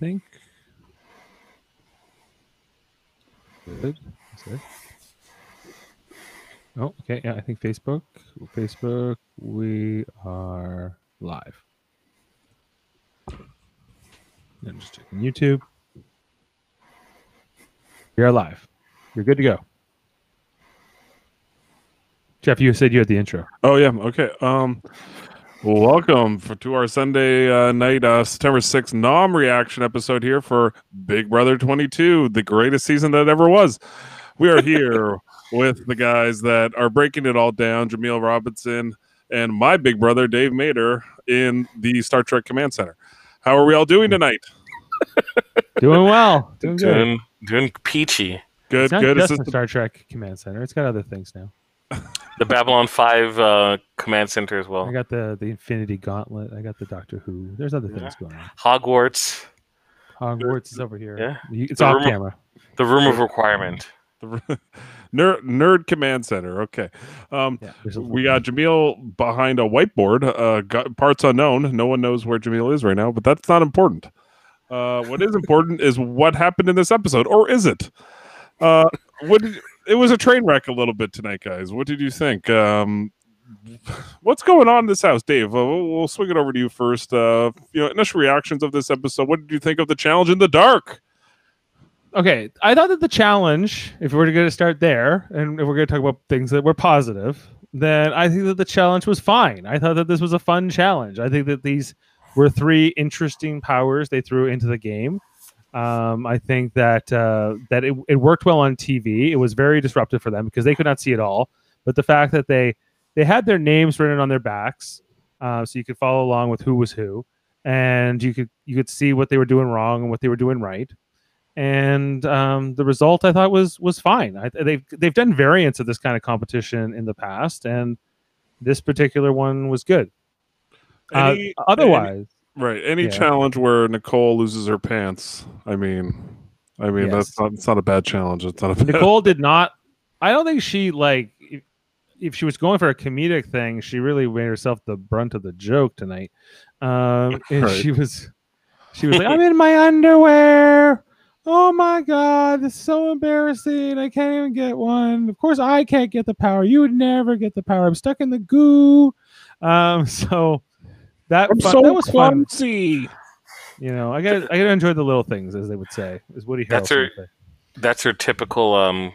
think. Good. Oh, okay. Yeah, I think Facebook. Facebook, we are live. I'm just checking YouTube. We are live. You're good to go. Jeff, you said you had the intro. Oh yeah, okay. Um, welcome for, to our Sunday uh, night, uh, September sixth Nom reaction episode here for Big Brother 22, the greatest season that ever was. We are here with the guys that are breaking it all down: Jameel Robinson and my big brother Dave Mater in the Star Trek Command Center. How are we all doing tonight? Doing well. Doing good. Doing doing peachy. Good, It's not good. just Is the Star Trek Command Center. It's got other things now. The Babylon Five uh, command center as well. I got the the Infinity Gauntlet. I got the Doctor Who. There's other things Yeah. going on. Hogwarts. Hogwarts is over here. Yeah. You- It's The off room- camera. The room of requirement. Nerd, Nerd Command Center. Okay. Um, Yeah. we got Jameel behind a whiteboard. Uh, got parts unknown. No one knows where Jameel is right now, but that's not important. Uh, what is important is what happened in this episode, or is it? Uh, what did, it was a train wreck a little bit tonight, guys. What did you think? Um, what's going on in this house, Dave? Uh, we'll, swing it over to you first. Uh, you know, initial reactions of this episode. What did you think of the challenge in the dark? okay, I thought that the challenge, if we're going to start there, and if we're going to talk about things that were positive, then I think that the challenge was fine. I thought that this was a fun challenge. I think that these were three interesting powers they threw into the game. Um, I think that uh, that it, it worked well on TV. It was very disruptive for them because they could not see it all. But the fact that they they had their names written on their backs, uh, so you could follow along with who was who, and you could you could see what they were doing wrong and what they were doing right and um, the result I thought was was fine. I, they've they've done variants of this kind of competition in the past, and this particular one was good. Uh, otherwise, Right. Any Yeah. challenge where Nicole loses her pants. I mean, I mean Yes. that's not. It's not a bad challenge. It's not a bad. Nicole did not. I don't think she like if, if she was going for a comedic thing, she really made herself the brunt of the joke tonight. Um, and Right. she was she was like, "I'm in my underwear." Oh my god, this is so embarrassing. I can't even get one. Of course, I can't get the power. You would never get the power. I'm stuck in the goo. Um, so that I'm fu- so that was fun. You know, I got I got to enjoy the little things, as they would say. Is Woody That's her- say. That's her typical um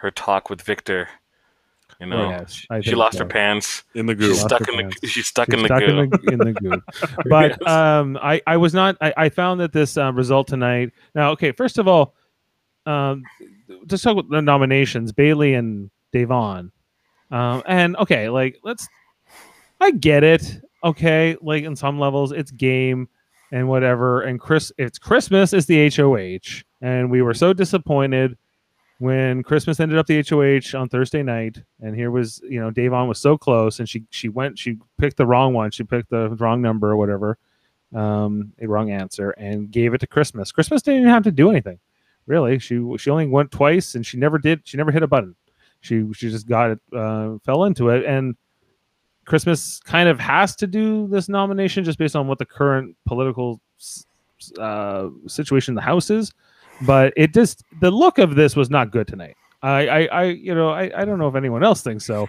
her talk with Victor. You know, yes, she, she lost so. her pants. in the goo. She's stuck her in the pants. she's stuck She's in the stuck goo. in the in the goo. But Yes. um, I I was not. I, I found that this uh, result tonight. Now, okay, first of all, um, just talk about the nominations: Bailey and Davon. Um, and okay, like let's. I get it. Okay, like in some levels, it's game and whatever. And Chris, it's Christmas is the HOH, and we were so disappointed when Christmas ended up the HOH on Thursday night, and here was you know Davon was so close, and she she went she picked the wrong one, she picked the wrong number or whatever, um, a wrong answer, and gave it to Christmas. Christmas didn't have to do anything, really. She she only went twice, and she never did. She never hit a button. She she just got it, uh, fell into it, and Christmas kind of has to do this nomination just based on what the current political s- s- uh, situation in the House is but it just the look of this was not good tonight. I, I, I you know, I, I don't know if anyone else thinks so,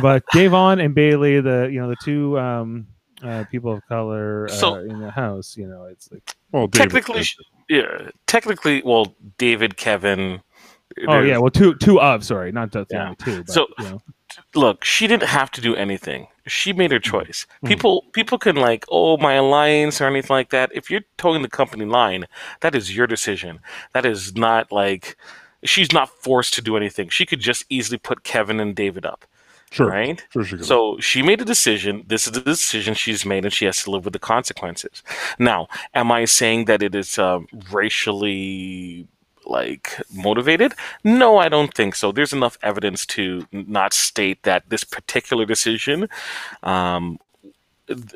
but Davon and Bailey, the you know the two um, uh, people of color uh, So- in the house, you know, it's like Well, David technically, did. yeah. Technically, well, David, Kevin. Oh there's- yeah, well two two of sorry, not the Yeah. two. But, So- you know, look, she didn't have to do anything. She made her choice. Mhm. People people can like, oh, my alliance or anything like that. If you're towing the company line, that is your decision. That is not like she's not forced to do anything. She could just easily put Kevin and David up, sure, right? sure, she. So she made a decision. This is the decision she's made, and she has to live with the consequences. Now, am I saying that it is um, racially like motivated? No, I don't think so. There's enough evidence to not state that this particular decision um,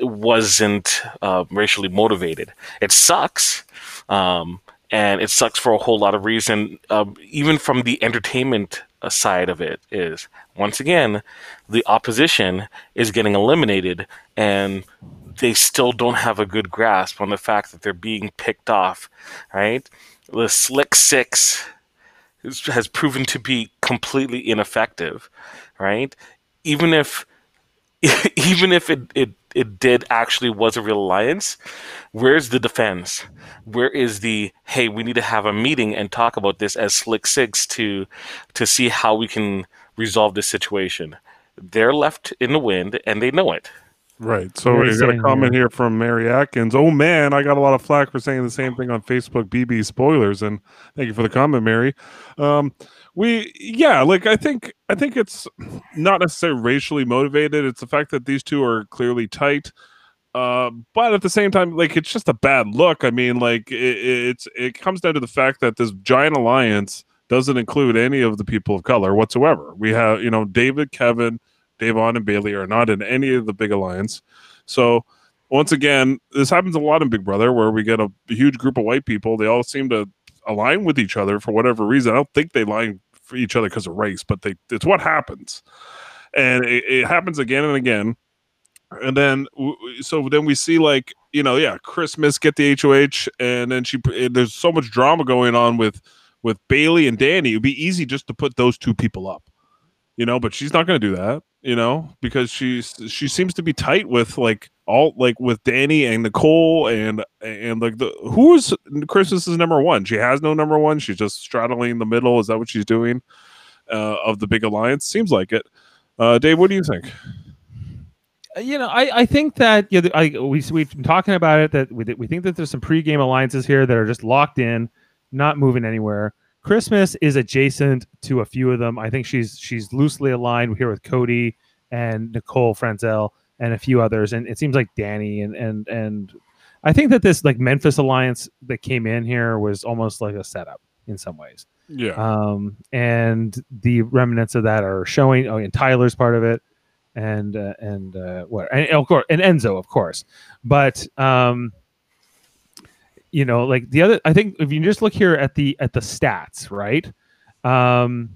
wasn't uh, racially motivated. It sucks. Um, and it sucks for a whole lot of reason, um, even from the entertainment uh, side of it is once again the opposition is getting eliminated and they still don't have a good grasp on the fact that they're being picked off right the slick six has proven to be completely ineffective right? Even if even if it, it it did actually was a real alliance where's the defense? Where is the hey we need to have a meeting and talk about this as slick six to to see how we can resolve this situation? They're left in the wind and they know it Right. So we got a comment here from Mary Atkins. Oh man, I got a lot of flack for saying the same thing on Facebook. BB spoilers, and thank you for the comment, Mary. Um, we yeah, like I think I think it's not necessarily racially motivated. It's the fact that these two are clearly tight. Uh, but at the same time, like it's just a bad look. I mean, like it, it's it comes down to the fact that this giant alliance doesn't include any of the people of color whatsoever. We have you know David, Kevin, Davon and Bailey are not in any of the big alliance. So once again, this happens a lot in Big Brother where we get a, huge group of white people. They all seem to align with each other for whatever reason. I don't think they align for each other because of race, but they it's what happens. And it, it happens again and again. And then so then we see like, you know, yeah, Christmas get the HOH and then she and there's so much drama going on with with Bailey and Danny. It'd be easy just to put those two people up you know but she's not going to do that you know because she's she seems to be tight with like all like with danny and nicole and and like the who's Christmas is number one? She has no number one. She's just straddling the middle. Is that what she's doing uh, of the big alliance? Seems like it. Uh dave what do you think? Uh, you know, I, I think that yeah, the- I, we we've been talking about it that we we think that there's some pregame alliances here that are just locked in, not moving anywhere. Christmas is adjacent to a few of them. I think she's she's loosely aligned here with Cody and Nicole Franzel and a few others, and it seems like Danny and and and I think that this like Memphis alliance that came in here was almost like a setup in some ways yeah um, and the remnants of that are showing. Oh, and Tyler's part of it, and uh, and uh, what and of course and Enzo, of course. But um, you know, like the other, I think if you just look here at the at the stats, right? Um,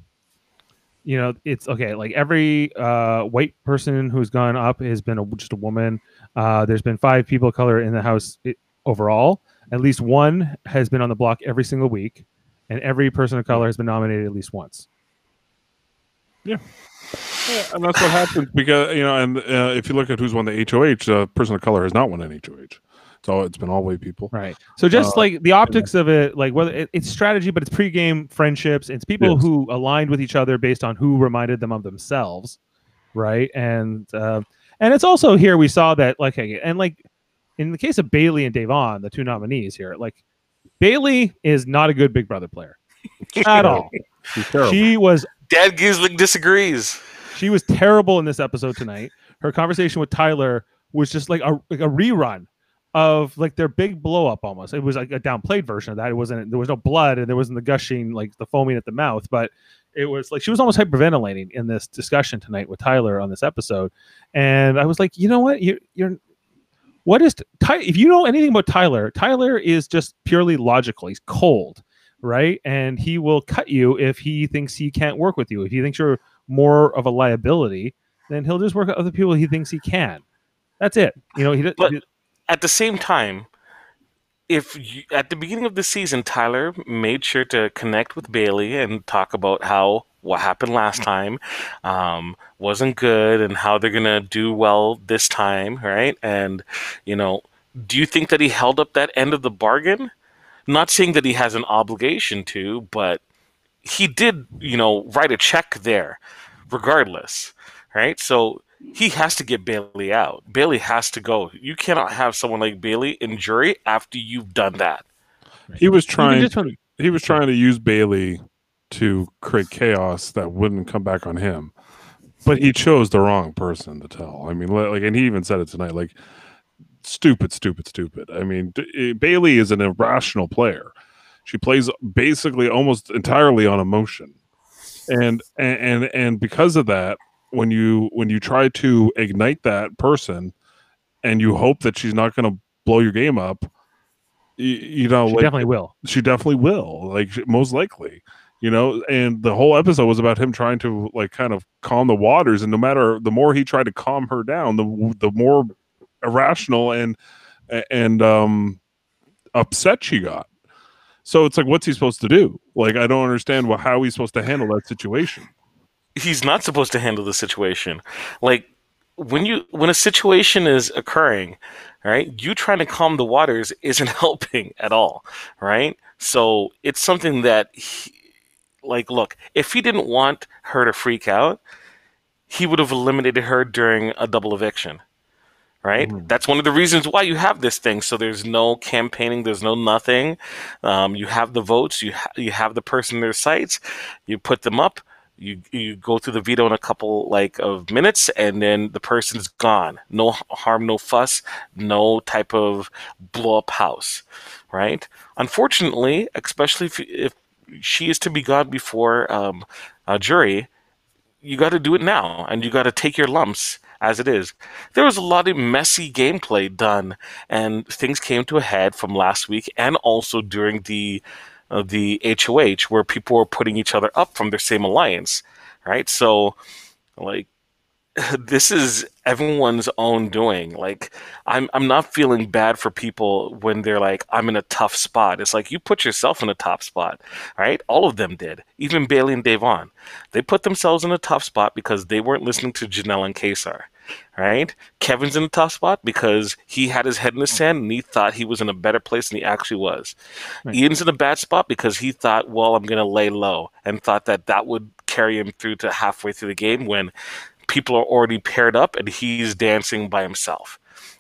you know, it's okay. Like every uh, white person who's gone up has been a, just a woman. Uh, there's been five people of color in the house i overall. At least one has been on the block every single week and every person of color has been nominated at least once. Yeah, and that's what happens because you know, and uh, if you look at who's won the HOH, uh, person of color has not won an HOH. So it's been all white people. Right. So just Uh, like the optics of it, like whether it, it's strategy, but it's pregame friendships. It's people Yes. who aligned with each other based on who reminded them of themselves, right? And uh, and it's also here we saw that like and like in the case of Bailey and Davon, the two nominees here, like Bailey is not a good Big Brother player at all. She was dad gislick disagrees She was terrible in this episode tonight. Her conversation with Tyler was just like a like a rerun of like their big blow up almost. It was like a downplayed version of that. It wasn't there was no blood and there wasn't the gushing like the foaming at the mouth, but it was like she was almost hyperventilating in this discussion tonight with Tyler on this episode. And I was like, you know what? You you're what is Ty if you know anything about Tyler, Tyler is just purely logical. He's cold, right? And he will cut you if he thinks he can't work with you. If he thinks you're more of a liability, then he'll just work with other people he thinks he can. That's it. You know, he But- at the same time, if you, at the beginning of the season, Tyler made sure to connect with Bailey and talk about how what happened last time um, wasn't good and how they're gonna do well this time, right? And you know, do you think that he held up that end of the bargain? Not saying that he has an obligation to, but he did, you know, write a check there, regardless, right? So he has to get Bailey out. Bailey has to go. You cannot have someone like Bailey in jury after you've done that. he was trying. just from- he was trying to use Bailey to create chaos that wouldn't come back on him. But he chose the wrong person to tell. I mean, like, and he even said it tonight. Like, stupid, stupid, stupid. I mean, D- eh, Bailey is an irrational player. She plays basically almost entirely on emotion, and and and, and because of that, when you when you try to ignite that person, and you hope that she's not going to blow your game up, you, you know, she like, definitely will. she definitely will like most likely you know? And the whole episode was about him trying to like kind of calm the waters and no matter the more he tried to calm her down the the more irrational and and um upset she got. So it's like what's he supposed to do? Like i don't understand how he's supposed to handle that situation he's not supposed to handle the situation. Like when you when a situation is occurring, right? You trying to calm the waters isn't helping at all, right? So it's something that he, like look, if he didn't want her to freak out, he would have eliminated her during a double eviction. Right? Mm. That's one of the reasons why you have this thing. So there's no campaigning, there's no nothing. Um, you have the votes, you ha- you have the person in their sights, you put them up, you you go through the veto in a couple like of minutes and then the person's gone. No harm no fuss no type of blow up house right? Unfortunately especially if, if she is to be gone before um, a jury you got to do it now and you got to take your lumps as it is. There was a lot of messy gameplay done and things came to a head from last week and also during the of the HOH where people were putting each other up from their same alliance, right? So, like, this is everyone's own doing. Like, I'm I'm not feeling bad for people when they're like, I'm in a tough spot. It's like you put yourself in a top spot, right? All of them did. Even Bailey and Davon, they put themselves in a tough spot because they weren't listening to Janelle and Kaysar right? Kevin's in a tough spot because he had his head in the sand and he thought he was in a better place than he actually was. Right. Ian's in a bad spot because he thought, well, I'm going to lay low and thought that that would carry him through to halfway through the game when people are already paired up and he's dancing by himself.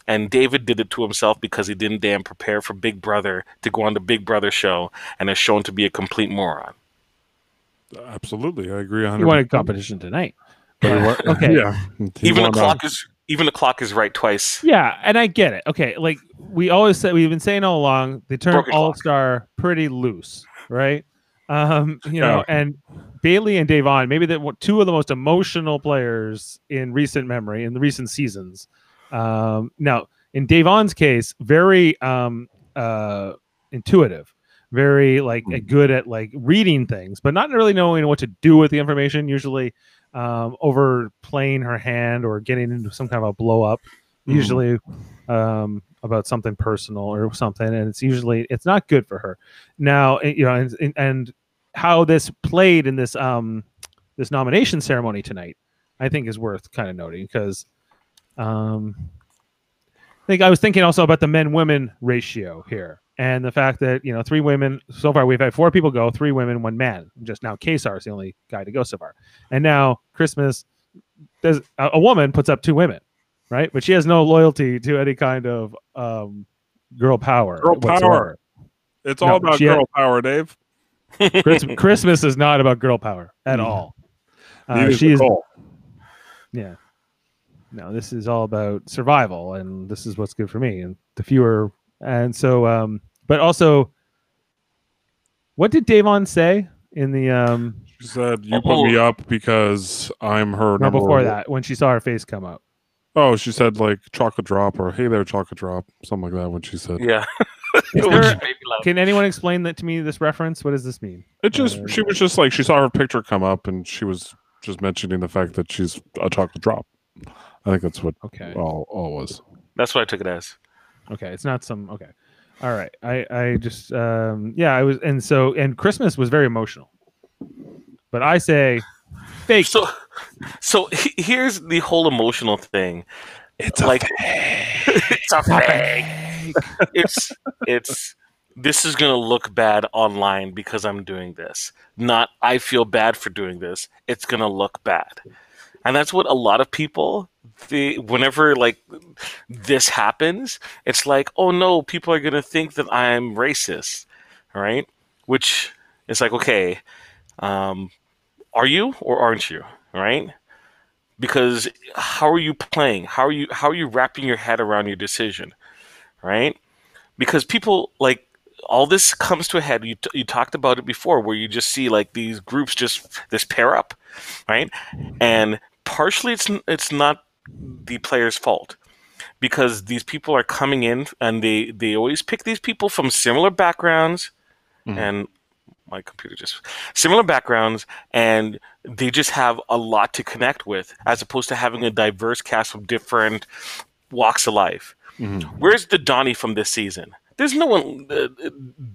And David did it to himself because he didn't damn prepare for Big Brother to go on the Big Brother show and is shown to be a complete moron. absolutely i agree 100 He wanted competition tonight. okay Okay. yeah He Even the wanted- clock is even the clock is right twice. Yeah, and I get it. Okay, like we always said, we've been saying all along, the term Broken clock. All Star pretty loose, right? Um, you know, Yeah. and Bailey and Davon, maybe the two of the most emotional players in recent memory in the recent seasons. Um, now, in Davon's case, very um, uh, intuitive, very like Hmm. good at like reading things, but not really knowing what to do with the information. Usually, um, overplaying her hand or getting into some kind of a blow up. Mhm. Usually, um, about something personal or something, and it's usually it's not good for her. Now, eh, you know, and, and, and how this played in this um this nomination ceremony tonight, I think is worth kind of noting because um, I think I was thinking also about the men women ratio here and the fact that you know three women so far we've had four people go, three women, one man. Just now, Kaysar is the only guy to go so far, and now Christmas, there's a, a woman puts up two women, right? But she has no loyalty to any kind of um, girl power. Girl power. whatsoever. it's all about she had- girl power dave Christ- Christmas is not about girl power at Mhm. all. Uh, is yeah. No, this is all about survival, and this is what's good for me. And the fewer, and so, um, but also, what did Davon say in the um? She said, "You put me up because I'm her." No, before one." that, when she saw her face come up. Oh, she said like chocolate drop or hey there chocolate drop, something like that. When she said Yeah. Is there- made me laugh. Can anyone explain that to me? This reference. What does this mean? it, just Uh, she was just like she saw her picture come up and she was just mentioning the fact that she's a chocolate drop. I think that's what Okay. all all was. That's what I took it as. Okay. It's not some. Okay. All right. I I just um yeah I was and so and Christmas was very emotional, but I say fake. So, so here's the whole emotional thing. It's like it's a fake. It's it's this is gonna look bad online because I'm doing this. Not I feel bad for doing this. It's gonna look bad, and that's what a lot of people. The whenever like this happens, it's like, oh no, people are gonna think that I'm racist, right? Which is like, okay, um, are you or aren't you, right? because how are you playing how are you how are you wrapping your head around your decision right because people like all this comes to a head you, t- you talked about it before where you just see like these groups just this pair up right and partially it's it's not the player's fault because these people are coming in and they they always pick these people from similar backgrounds Mhm. and my computer just similar backgrounds, and they just have a lot to connect with, as opposed to having a diverse cast of different walks of life. Mhm. Where's the Donnie from this season? There's no one uh,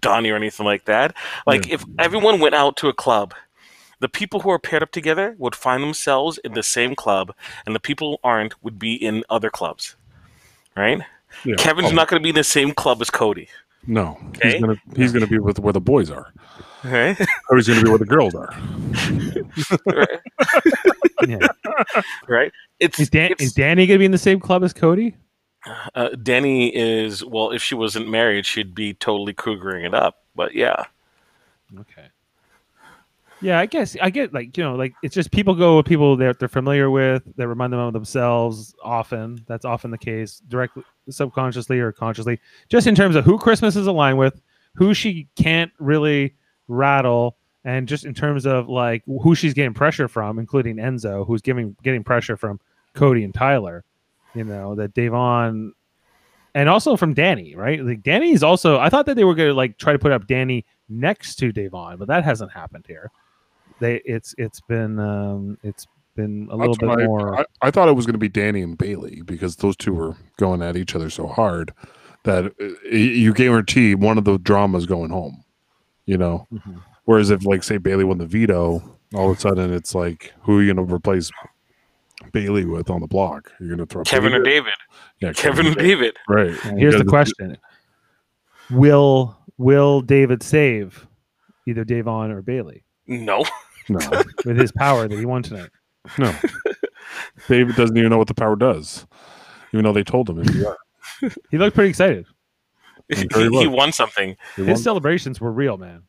Donnie or anything like that. Like if everyone went out to a club, the people who are paired up together would find themselves in the same club, and the people who aren't would be in other clubs. Right? Yeah. Kevin's not going to be in the same club as Cody. No, Okay. he's gonna he's gonna be with where the boys are. Okay, Or he's gonna be where the girls are. right? Yeah. right? It's, Is, Dan- it's is Danny gonna be in the same club as Cody? uh, Danny is well. If she wasn't married, she'd be totally cougering it up. But yeah, Okay. Yeah, I guess I get like you know like it's just people go with people that they're familiar with that remind them of themselves. Often that's often the case, directly, subconsciously or consciously. Just in terms of who Christmas is aligned with, who she can't really rattle, and just in terms of like who she's getting pressure from, including Enzo, who's giving getting pressure from Cody and Tyler. You know that Davon, and also from Danny, right? Like Danny's also. I thought that they were gonna like try to put up Danny next to Davon, but that hasn't happened here. They it's it's been um it's been a little That's bit why more. I, I thought it was going to be Danny and Bailey because those two were going at each other so hard that uh, you guarantee one of the dramas going home. You know, Mhm. whereas if like say Bailey won the veto, all of a sudden it's like who are you going to replace Bailey with on the block? You're going to throw Kevin or David? Yeah, Kevin or David? Right. And here's the question: Will will David save either Davon or Bailey No. No, with his power that he won tonight? no. David doesn't even know what the power does, even though they told him. in He looked pretty excited. he, very he won something. They His won- celebrations were real, man.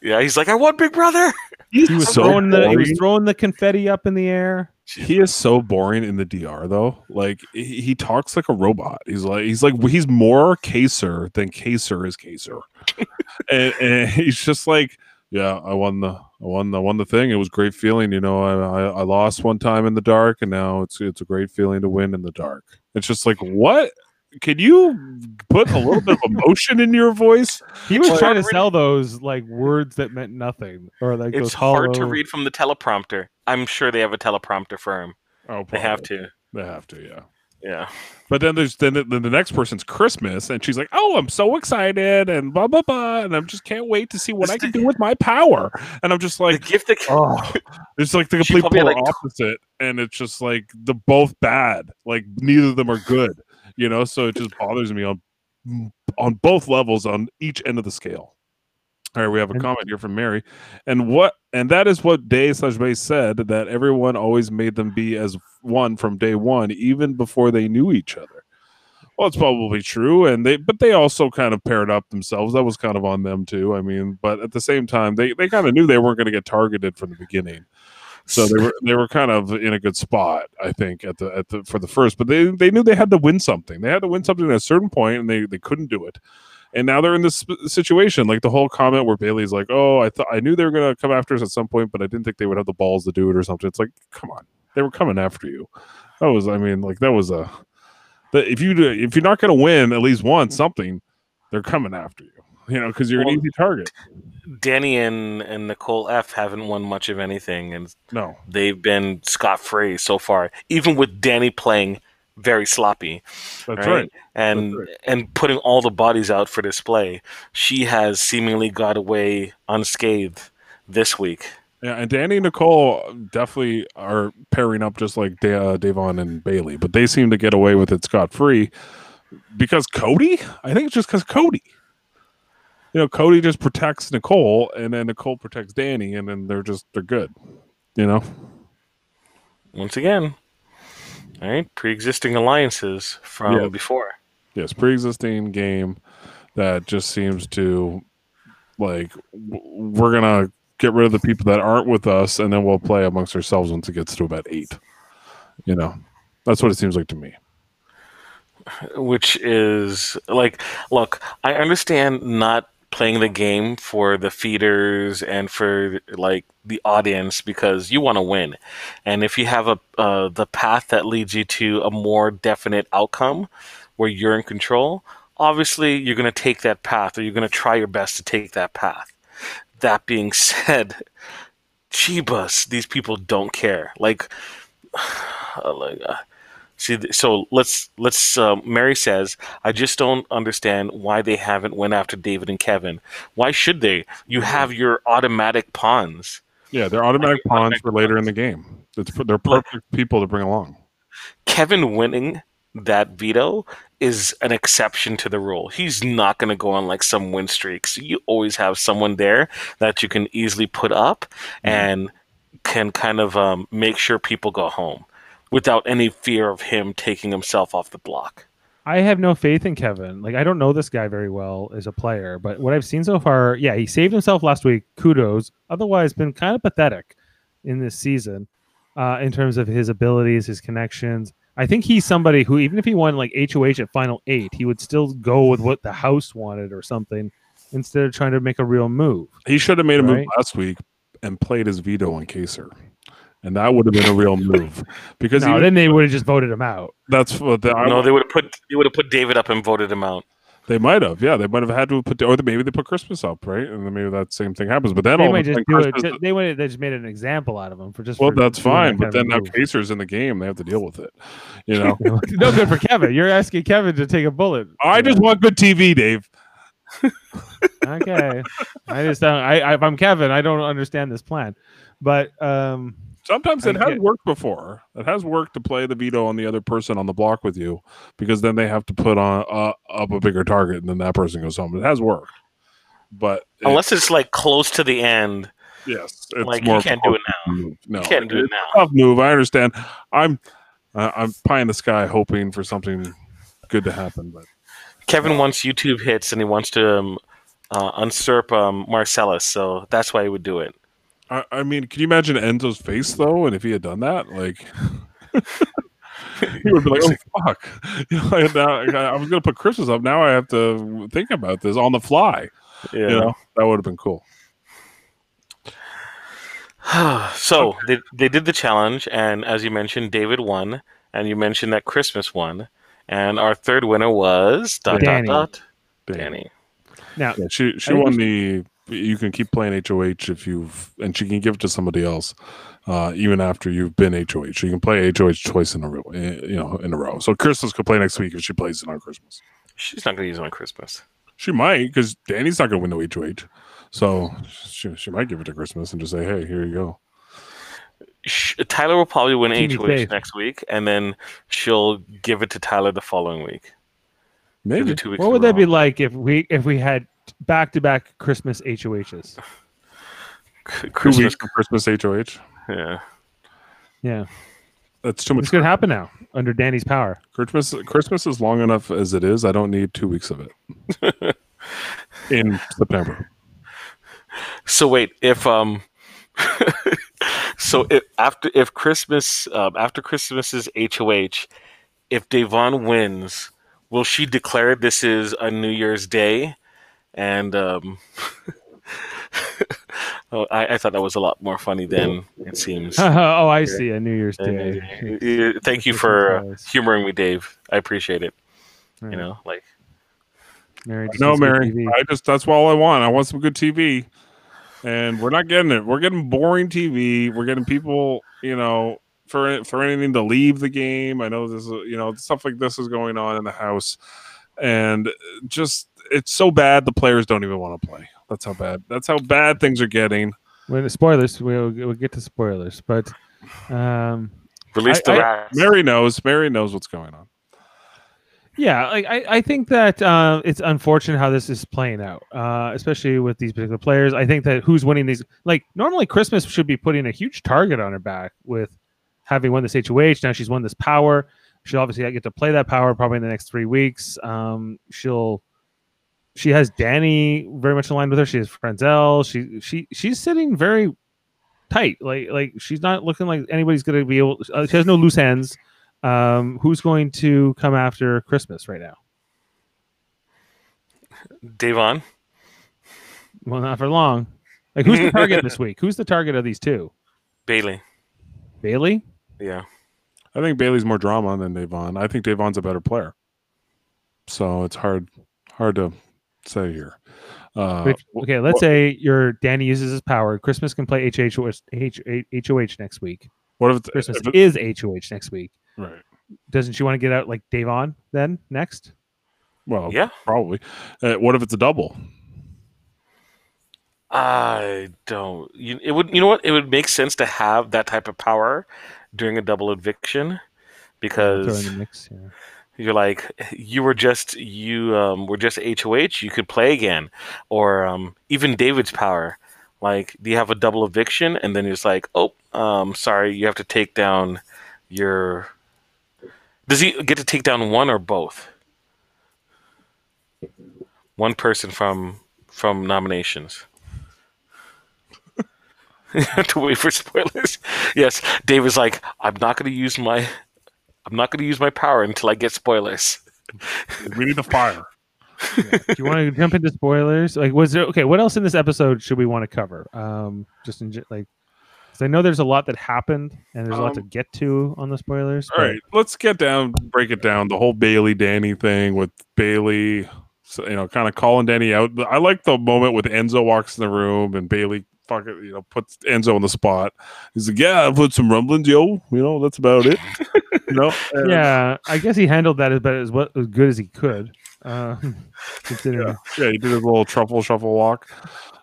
Yeah, he's like, I won, Big Brother. He was so throwing the he was throwing the confetti up in the air. He is so boring in the DR though. Like he, he talks like a robot. He's like he's like he's more Kaysar than Kaysar is Kaysar, and, and he's just like, yeah, I won the I won the won the thing. It was a great feeling. You know, I, I I lost one time in the dark, and now it's it's a great feeling to win in the dark. It's just like what. Can you put a little bit of emotion in your voice? He was Well, trying to really- sell those like words that meant nothing, or like It's those hard to read from the teleprompter. I'm sure they have a teleprompter firm. him. Oh, They have to. They have to. Yeah. Yeah. But then there's then, then the next person's Christmas, and she's like, "Oh, I'm so excited," and blah blah blah, and I'm just can't wait to see what I can the- do with my power. And I'm just The like, gift that oh, it's like the complete polar like, opposite, and it's just like the both bad. Like neither of them are good, you know. So it just bothers me on on both levels on each end of the scale. All right, we have a comment here from Mary, and what and that is what Day slash Base said that everyone always made them be as one from day one, even before they knew each other. Well, it's probably true, and they but they also kind of paired up themselves. That was kind of on them too. I mean, but at the same time, they they kind of knew they weren't going to get targeted from the beginning, so they were they were kind of in a good spot, I think, at the at the for the first. But they they knew they had to win something. They had to win something at a certain point, and they they couldn't do it. And now they're in this situation, like the whole comment where Bailey's like, "Oh, I thought I knew they were going to come after us at some point, but I didn't think they would have the balls to do it or something." It's like, come on, they were coming after you. That was, I mean, like that was a. That if you do, if you're not going to win at least one something, they're coming after you. You know, because you're an easy target. Danny and, and Nicole F haven't won much of anything, and No, they've been scot free so far. Even with Danny playing very sloppy, that's right? right. And That's right. and putting all the bodies out for display, she has seemingly got away unscathed this week. Yeah, and Danny and Nicole definitely are pairing up just like da- uh, Davon and Bailey, but they seem to get away with it scot free because Cody. I think it's just because Cody. You know, Cody just protects Nicole, and then Nicole protects Danny, and then they're just they're good. You know, Once again, all right, pre-existing alliances from Yeah. before. yes, pre-existing game that just seems to like we're gonna get rid of the people that aren't with us, and then we'll play amongst ourselves once it gets to about eight. You know, that's what it seems like to me. which is like look i understand not playing the game for the feeders and for like the audience because you want to win and if you have a uh, the path that leads you to a more definite outcome where you're in control obviously you're going to take that path or you're going to try your best to take that path that being said, Chibas, these people don't care. Like, like uh, see, so let's let's. Uh, Mary says, I just don't understand why they haven't went after David and Kevin. Why should they? You have your automatic pawns. Yeah, they're automatic Like, pawns automatic for later in the game. It's they're perfect people to bring along. Kevin winning that veto is an exception to the rule. He's not going to go on like some win streaks. You always have someone there that you can easily put up and can kind of um, make sure people go home without any fear of him taking himself off the block. I have no faith in Kevin. Like I don't know this guy very well as a player, but what I've seen so far, yeah, he saved himself last week. Kudos. Otherwise, been kind of pathetic in this season uh, in terms of his abilities, his connections. I think he's somebody who, even if he won like HOH at final eight, he would still go with what the house wanted or something instead of trying to make a real move. He should have made a move last week and played his veto on Kaysar. And that would have been a real move because No, he, then they would have just voted him out. that's what the, I, no, they would have put they would have put David up and voted him out. they might have. Yeah, they might have had to put, or maybe they put Christmas up, right? And then maybe that same thing happens. But then They all might of just do it. Christmas- ju- They would they just made an example out of him for just. well, for that's doing that fine. But then now move. Kaysar's in the game; they have to deal with it. You know, no good for Kevin. You're asking Kevin to take a bullet. I just that. want good TV, Dave. okay. I just don't. I, I if I'm Kevin, I don't understand this plan. But um, Sometimes I it has get- worked before. It has worked to play the veto on the other person on the block with you, because then they have to put on uh, up a bigger target, and then that person goes home. It has worked, but it- Unless it's like close to the end, yes, it's like more you can't do it now. move. No, You can't do it it's a now. Tough move. I understand. I'm uh, I'm pie in the sky, hoping for something good to happen, but Kevin wants YouTube hits and he wants to um, uh, usurp um, Marcellus, so that's why he would do it. I, I mean, can you imagine Enzo's face though? And if he had done that, like. he would be like, "Oh fuck!" You know, and now, I was gonna put Christmas up. Now I have to think about this on the fly. Yeah. You know, that would have been cool. so they they did the challenge, and as you mentioned, David won, and you mentioned that Christmas won, and our third winner was dot Danny. dot dot Damn. Danny. now Yeah, she she I won the. You can keep playing HOH if you've, and she can give it to somebody else, uh, even after you've been HOH. So you can play HOH twice in a row, eh, you know, in a row. So Crystal's could play next week if she plays it on Christmas. She's not going to use it on Christmas. She might because Danny's not going to win the HOH, so she she might give it to Christmas and just say, "Hey, here you go." Tyler will probably win Team HOH faith. next week, and then she'll give it to Tyler the following week. Maybe two weeks what would that be like if we if we had back to back Christmas HOHs? Christmas. for Christmas HOH. Yeah. Yeah, That's too much. It's going to happen now under Danny's power. Christmas Christmas is long enough as it is. I don't need two weeks of it in September. So wait, if um, so if after if Christmas um, after Christmas's HOH, if Devon wins, will she declare this is a New Year's Day? And um, oh, I, I thought that was a lot more funny than it seems. oh, I see. A New Year's Day. uh, Thank you for uh, humoring me, Dave. I appreciate it. You know, like Mary. just No, Mary. I just that's all I want. I want some good TV. And we're not getting it. We're getting boring TV. We're getting people, you know, for for anything to leave the game. I know this is you know, stuff like this is going on in the house. And just it's so bad the players don't even want to play. That's how bad. That's how bad things are getting. When the spoilers, we'll, we'll get to spoilers, but um, release the I- rats. Mary knows. Mary knows what's going on. Yeah, like, I, I think that uh, it's unfortunate how this is playing out, uh, especially with these particular players. I think that who's winning these, like normally Christmas should be putting a huge target on her back with having won this HOH. Now she's won this power. She'll obviously get to play that power probably in the next three weeks. Um, she'll, she has Danny very much aligned with her. She has Franzel. She she she's sitting very tight. Like like she's not looking like anybody's going to be able. Uh, she has no loose ends um, who's going to come after Christmas right now? Devon. Well, not for long. Like, who's the target this week? Who's the target of these two? Bailey. Bailey? Yeah. I think Bailey's more drama than Davon. I think Davon's a better player. So it's hard hard to say here. Uh, But if- okay, let's what- say your Danny uses his power. Christmas can play HHOH, H- HOH next week. what if it's Christmas if it- is HOH next week. right? Doesn't she want to get out like Davon then next? Well, Yeah. probably. Uh, what if it's a double? I don't. You, it would. You know what? It would make sense to have that type of power during a double eviction, Throw in because the mix. Yeah. You're like you were just you um, were just HOH. You could play again, or um, even David's power. Like, do you have a double eviction, and then it's like, oh, um, sorry, you have to take down your. Does he get to take down one or both? One person from from nominations. You have to wait for spoilers. Yes, Dave is like, I'm not going to use my, I'm not going to use my power until I get spoilers. We need a fire. Do you want to jump into spoilers? Like, was there okay? What else in this episode should we want to cover? Um, just in, like, because I know there's a lot that happened and there's a lot to Um, get to on the spoilers. All right, let's get down, break it down. The whole Bailey Danny thing with Bailey, so, you know, kind of calling Danny out. I like the moment with Enzo walks in the room and Bailey fucking, you know, puts Enzo on the spot. He's like, "Yeah, I've heard some rumblings, yo. You know, that's about it." you know, and- yeah, I guess he handled that as, but as, what, as good as he could. Um, considering, yeah, he did his little truffle shuffle walk.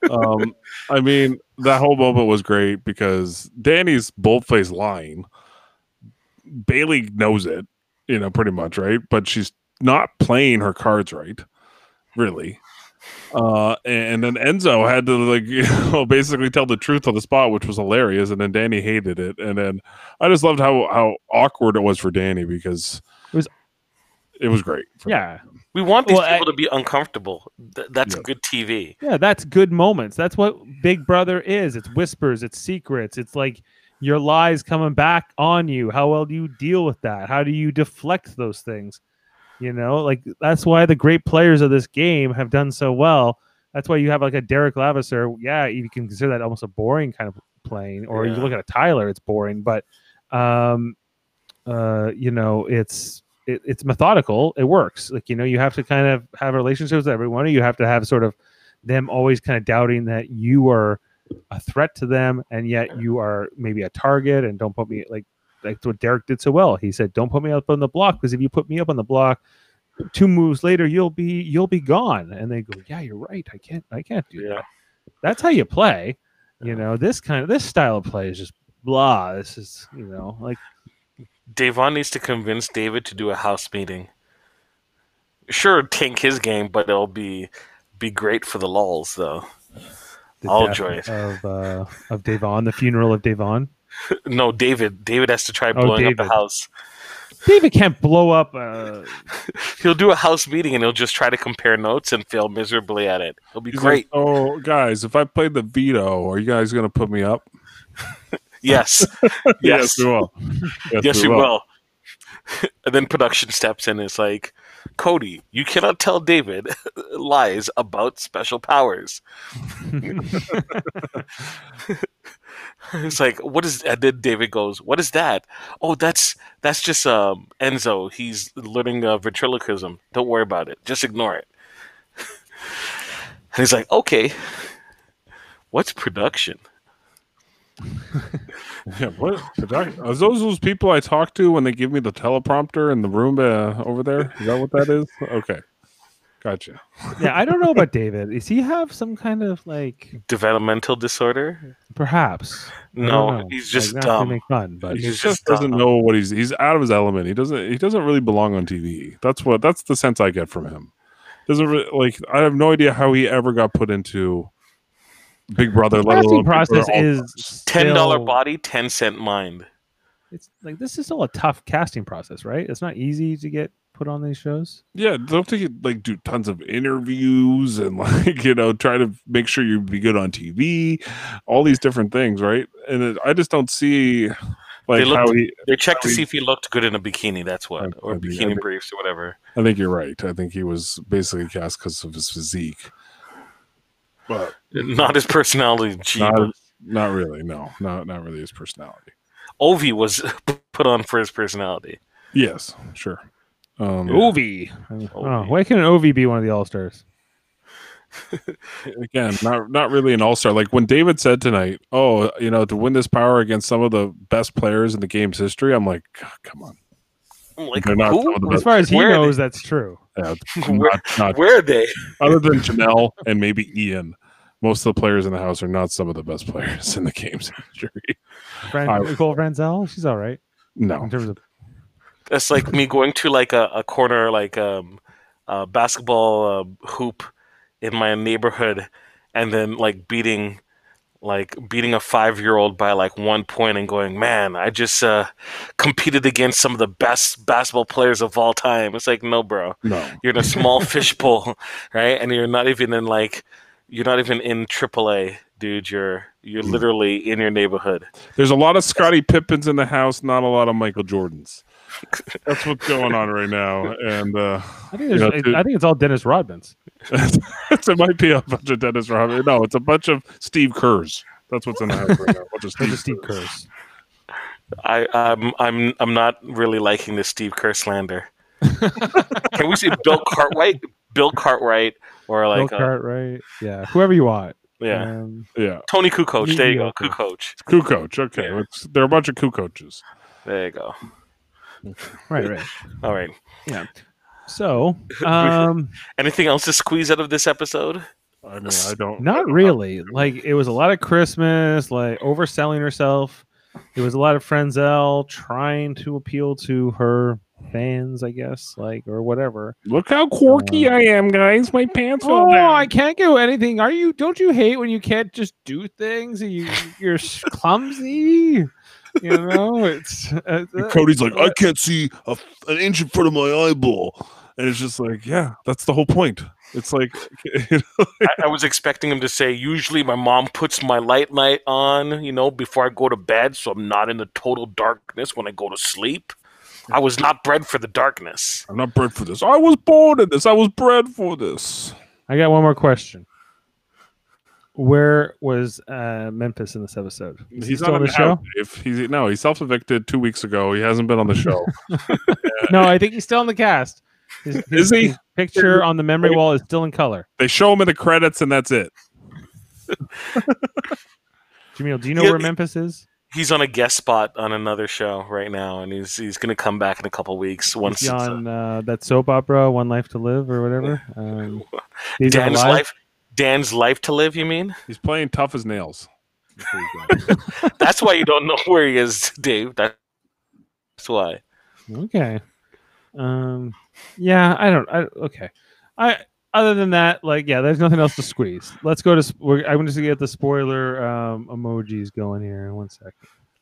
Um, I mean, that whole moment was great because Danny's bold-faced lying. Bailey knows it, you know, pretty much, right? But she's not playing her cards right, really. Uh, and then Enzo had to like, you know, basically tell the truth on the spot, which was hilarious. And then Danny hated it. And then I just loved how how awkward it was for Danny because It was- it was great. for yeah, We want these Well, I- people to be uncomfortable. Th- that's Yeah. good TV. yeah, that's good moments. That's what Big Brother is. It's whispers. It's secrets. It's like your lies coming back on you. How well do you deal with that? How do you deflect those things? You know, like that's why the great players of this game have done so well. That's why you have like a Derrick Levasseur. Yeah, you can consider that almost a boring kind of playing, or you look at a Tyler, it's boring. But, um, uh, you know, it's it, it's methodical. It works. Like you know, you have to kind of have relationships with everyone. You have to have sort of them always kind of doubting that you are a threat to them, and yet you are maybe a target. And don't put me like like what Derrick did so well. He said, "Don't put me up on the block because if you put me up on the block, two moves later you'll be you'll be gone." And they go, "Yeah, you're right. I can't I can't do Yeah. that." That's how you play. You know, this kind of this style of play is just blah. This is you know like Davon needs to convince David to do a house meeting. Sure, tank his game, but it'll be be great for the lulls, though. the I'll enjoy it. of uh, of Davon, the funeral of Davon. No, David. David has to try Oh, blowing up the house. David can't blow up. Uh, He'll do a house meeting and he'll just try to compare notes and fail miserably at it. It'll be He's great. like, oh, guys, if I play the veto, are you guys going to put me up? Yes. yes. we will. Yes, we will. And then production steps in. And it's like, Cody, you cannot tell David lies about special powers. it's like, what is? And then David goes, "What is that? Oh, that's that's just um, Enzo. He's learning uh, ventriloquism. Don't worry about it. Just ignore it." and he's like, "Okay, what's production?" Yeah, what? Are those those people I talk to when they give me the teleprompter in the room uh, over there? Is that what that is? Okay, gotcha. yeah, I don't know about David. Does he have some kind of like Developmental disorder? Perhaps? No, he's just not to dumb. make fun, but he he's just just doesn't dumb. know what he's he's out of his element. He doesn't he doesn't really belong on TV. That's what that's the sense I get from him. Doesn't really, like I have no idea how he ever got put into Big Brother. the Let casting alone Big process is Ten dollar body, ten cent mind. It's like this is still a tough casting process, right? It's not easy to get put on these shows. Yeah, don't think like do tons of interviews and like you know try to make sure you be good on TV, all these different things, right? And it, I just don't see like look- how he. They checked to I mean- see if he looked good in a bikini. That's what, I- or I bikini I mean- briefs or whatever. I think you're right. I think he was basically cast because of his physique, but Not his personality. Gee, not not really. No, not not really his personality. Ovi was put on for his personality. Yes, sure. Um, Ovi. Oh, Ovi. why can't an Ovi be one of the All Stars? again, not not really an all star. Like when David said tonight, "Oh, you know, to win this power against some of the best players in the game's history," I'm like, "God, come on. Like They're not who? some of the As far as he Where knows, that's true. Yeah, Where- not, not Where are they? other than Janelle and maybe Ian. Most of the players in the house are not some of the best players in the game's history. Fran- I- Nicole Franzel, she's all right No, in terms of. That's like me going to like a, a corner like um uh, basketball uh, hoop in my neighborhood, and then like beating like beating a five year old by like one point and going, man, I just uh, competed against some of the best basketball players of all time. It's like, no, bro, no. you're in a small fishbowl, right? And you're not even in like you're not even in AAA, dude. You're you're Mm. literally in your neighborhood. There's a lot of Scottie Pippins in the house, not a lot of Michael Jordans. That's what's going on right now, and uh, I think there's. know, dude- I think it's all Dennis Rodmans. it might be a bunch of Dennis Rodman. No, it's a bunch of Steve Kerrs. That's what's in the house right now. A bunch of Steve, Steve Kerrs. Kerrs. I I'm I'm I'm not really liking the Steve Kerr slander. Can we see Bill Cartwright? Bill Cartwright or like Bill uh, Cartwright. Yeah, whoever you want. yeah, Um, Yeah, Toni Kukoc. There you go, Mediocre. Kukoc. coach. Okay, Yeah. it's, they're a bunch of coup coaches. There you go. Right, right. All right. Yeah. So, um, Anything else to squeeze out of this episode? I mean, I don't. not really. Like it was a lot of Christmas, like overselling herself. It was a lot of Franzel trying to appeal to her fans, I guess, like or whatever. Look how quirky I am, guys. My pants fell Oh, down. I can't do anything. Are you? Don't you hate when you can't just do things? and You you're clumsy. You know, it's uh, And Cody's like, I can't see a f an inch in front of my eyeball, and it's just like, yeah, that's the whole point. It's like, you know, I, I was expecting him to say, usually my mom puts my light light on, you know, before I go to bed, so I'm not in the total darkness when I go to sleep. I was not bred for the darkness. I'm not bred for this. I was born in this. I was bred for this. I got one more question. Where was uh, Memphis in this episode? Is he He's still not on the the show? house. If he's no, he self evicted two weeks ago. He hasn't been on the show. No, I think he's still in the cast. His, his- Is he? his picture on the memory wall is still in color. they show him in the credits, and that's it. Jamil, do you know Yeah, where Memphis is? He's on a guest spot on another show right now, and he's he's going to come back in a couple weeks once Is he it's, uh, on uh, that soap opera, One Life to Live, or whatever? Um, Dan's life. Dan's life to live. You mean? He's playing tough as nails. That's why you don't know where he is, Dave. That's why. Okay. Um. Yeah, I don't. I okay. I other than that, like, yeah, there's nothing else to squeeze. Let's go to. We're, I'm just gonna get the spoiler um, emojis going here. One second.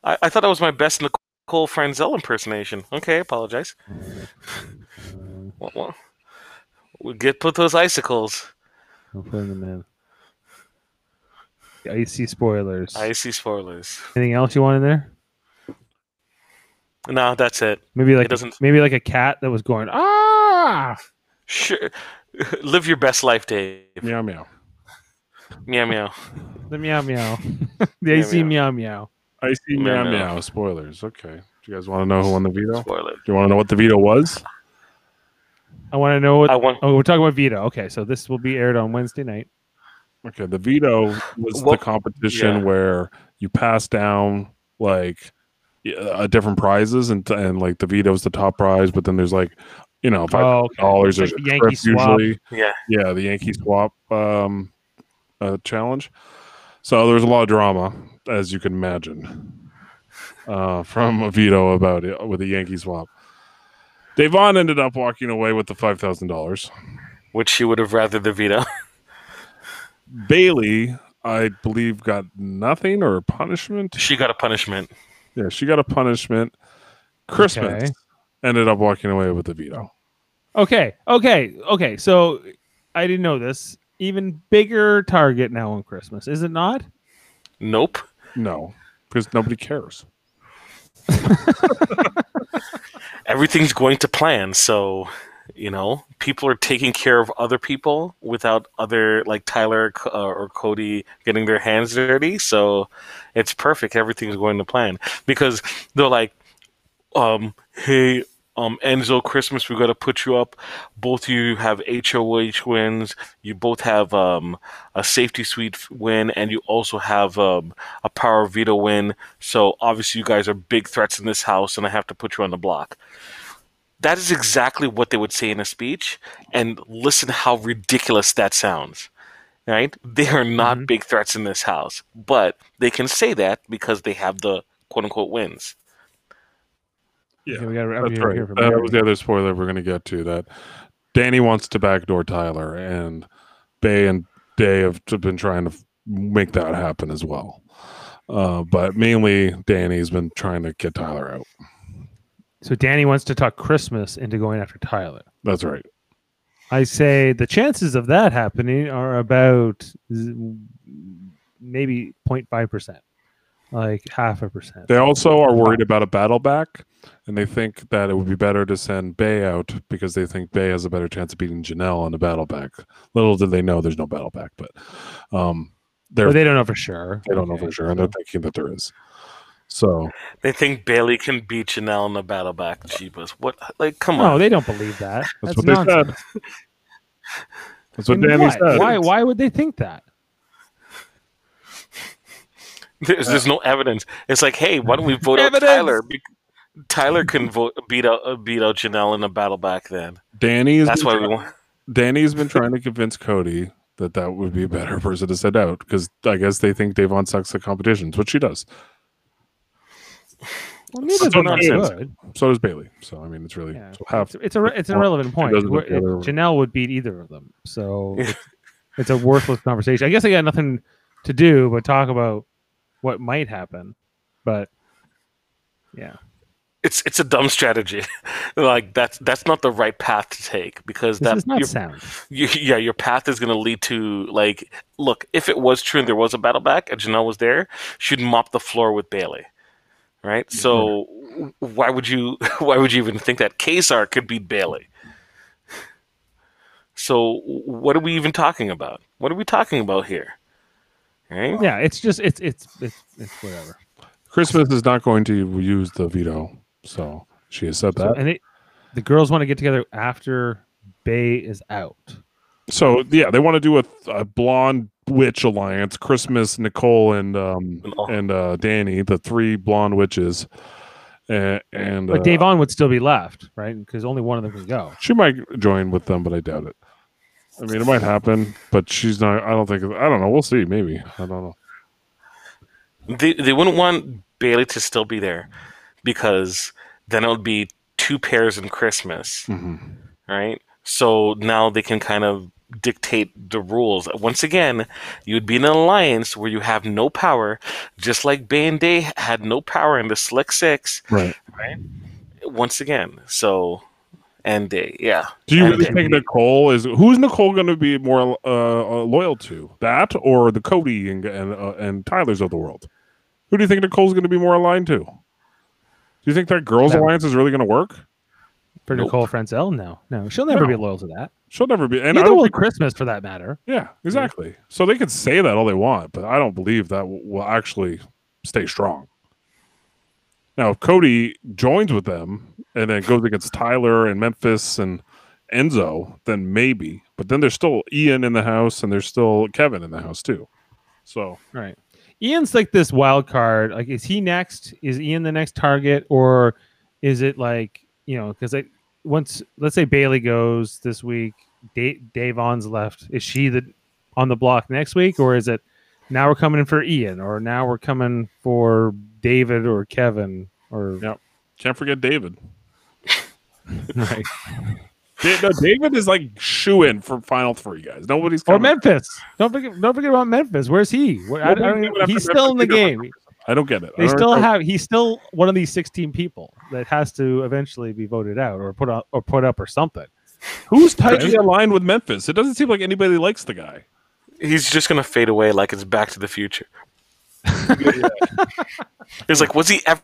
I, I thought that was my best Nicole Franzel impersonation. Okay, I apologize. Uh, Well, well, we get put those icicles. I'll put them in. The icy spoilers. Icy spoilers. Anything else you want in there? No, that's it. Maybe like It doesn't- maybe like a cat that was going ah. Sure. Live your best life, Dave. meow meow. Meow meow. The meow meow. the AC meow. meow meow. I Meow, meow meow. meow. Spoilers. Okay. Do you guys want to know who won the veto? Spoilers. Do you want to know what the veto was? I want to know what. I want. Oh, we're talking about Vito. Okay, so this will be aired on Wednesday night. Okay, the veto was Well, the competition yeah. where you pass down like uh, different prizes, and and like the veto is the top prize, but then there's like you know five Oh, okay. dollars. It's There's like Yankee swap. usually. Yeah. Yeah, the Yankee swap um, uh, challenge. So there was a lot of drama, as you can imagine, uh, from a veto about it with the Yankee swap. Devon ended up walking away with the five thousand dollars. Which she would have rather the veto. Bailey, I believe, got nothing or a punishment. she got a punishment. Yeah, she got a punishment. Christmas Okay. ended up walking away with the veto. Okay, okay, okay. So I didn't know this. Even bigger target now on Christmas, is it not? Nope. No, because nobody cares. Everything's going to plan, so you know people are taking care of other people without other like Tyler uh, or Cody getting their hands dirty. So it's perfect. Everything's going to plan because they're like, um, "Hey, um, Enzo Christmas, we got to put you up. Both of you have HOH wins. You both have um, a safety suite win, and you also have um, a power veto win. So obviously, you guys are big threats in this house, and I have to put you on the block. That is exactly what they would say in a speech, and listen how ridiculous that sounds. Right? They are not Mhm. big threats in this house, but they can say that because they have the quote unquote wins. Yeah, we gotta That's right. from That was the other spoiler we're going to get to. That Danny wants to backdoor Tyler, and Bay and Day have been trying to make that happen as well. Uh, but mainly, Danny's been trying to get Tyler out. So Danny wants to talk Christmas into going after Tyler. That's right. I say the chances of that happening are about maybe 0.5 percent, like half a percent. They also are worried about a battle back, and they think that it would be better to send Bay out because they think Bay has a better chance of beating Janelle on the battle back. Little did they know there's no battle back, but um, they're, But they don't know for sure. they don't know for sure, and they're thinking that there is. So They think Bailey can beat Janelle in the battle back. Jeebus. What? Like, come No, on. they don't believe that. That's That's, what they said. that's what And Danny why? said. Why? Why would they think that? There's, there's no evidence. It's like, hey, why don't we vote out Tyler? Be- Tyler can vote beat out uh, beat out Janelle in a battle back then. Danny's That's been why we want. Danny's been trying to convince Cody that that would be a better person to send out because I guess they think Davon sucks at competitions, which she does. Well, neither So of them are nonsense. good. So does Bailey. So I mean, it's really Yeah. so half. It's, it's a it's an irrelevant point. doesn't Where- look the other- Janelle would beat either of them, so it's, it's a worthless conversation. I guess I got nothing to do but talk about what might happen. But yeah, It's it's a dumb strategy. like that's that's not the right path to take because that is not your- sound. you, yeah, your path is going to lead to like, look, if it was true and there was a battle back and Janelle was there, she'd mop the floor with Bailey, right? So why would you why would you even think that Kaysar could beat Bailey? So what are we even talking about? What are we talking about here? Right? Yeah, it's just it's it's it's, it's whatever. Christmas is not going to use the veto, so she has said So, that. and it, the girls want to get together after Bay is out. So yeah, they want to do a, a blonde witch alliance. Christmas, Nicole, and um And uh, Danny, the three blonde witches, and, and But uh, Davon would still be left, right? Because only one of them can go. she might join with them, but I doubt it. I mean, it might happen, but she's not. I don't think. I don't know. We'll see. Maybe. I don't know. They they wouldn't want Bailey to still be there because then it would be two pairs in Christmas. hmm right? So now they can kind of dictate the rules. Once again, you'd be in an alliance where you have no power, just like Bay and Day had no power in the Slick Six, Right. right? Once again, so and Day, yeah. Do you And really Day. think Nicole is? Who's Nicole going to be more uh, uh, loyal to? That or the Cody and and, uh, and Tyler's of the world? Who do you think Nicole's going to be more aligned to? Do you think that girls' Them. alliance is really going to work? For Nope. Nicole Franzel, no, no, she'll never No. be loyal to that. She'll never be. And I Neither don't will think, Christmas, for that matter. yeah, exactly. So they can say that all they want, but I don't believe that will actually stay strong. Now, if Cody joins with them and then goes against Tyler and Memphis and Enzo, then maybe. But then there's still Ian in the house and there's still Kevin in the house too. So Right. Ian's like this wild card. Like, is he next? Is Ian the next target, or is it like you know? Because like once, let's say Bailey goes this week, da- Davon's left. Is she the on the block next week, or is it now we're coming in for Ian, or now we're coming for David or Kevin, or Yeah. can't forget David. right. No, David is like shoe in for final three guys. Nobody's or. Memphis? Don't forget, don't forget about Memphis. Where's he? Where, I, I Nobody's don't coming even- he's still in the game. I don't get it. I They still have. He's still one of these sixteen people that has to eventually be voted out or put up or put up or something. Who's tightly aligned with Memphis? It doesn't seem like anybody likes the guy. He's just gonna fade away like it's Back to the Future. It's like, was he ever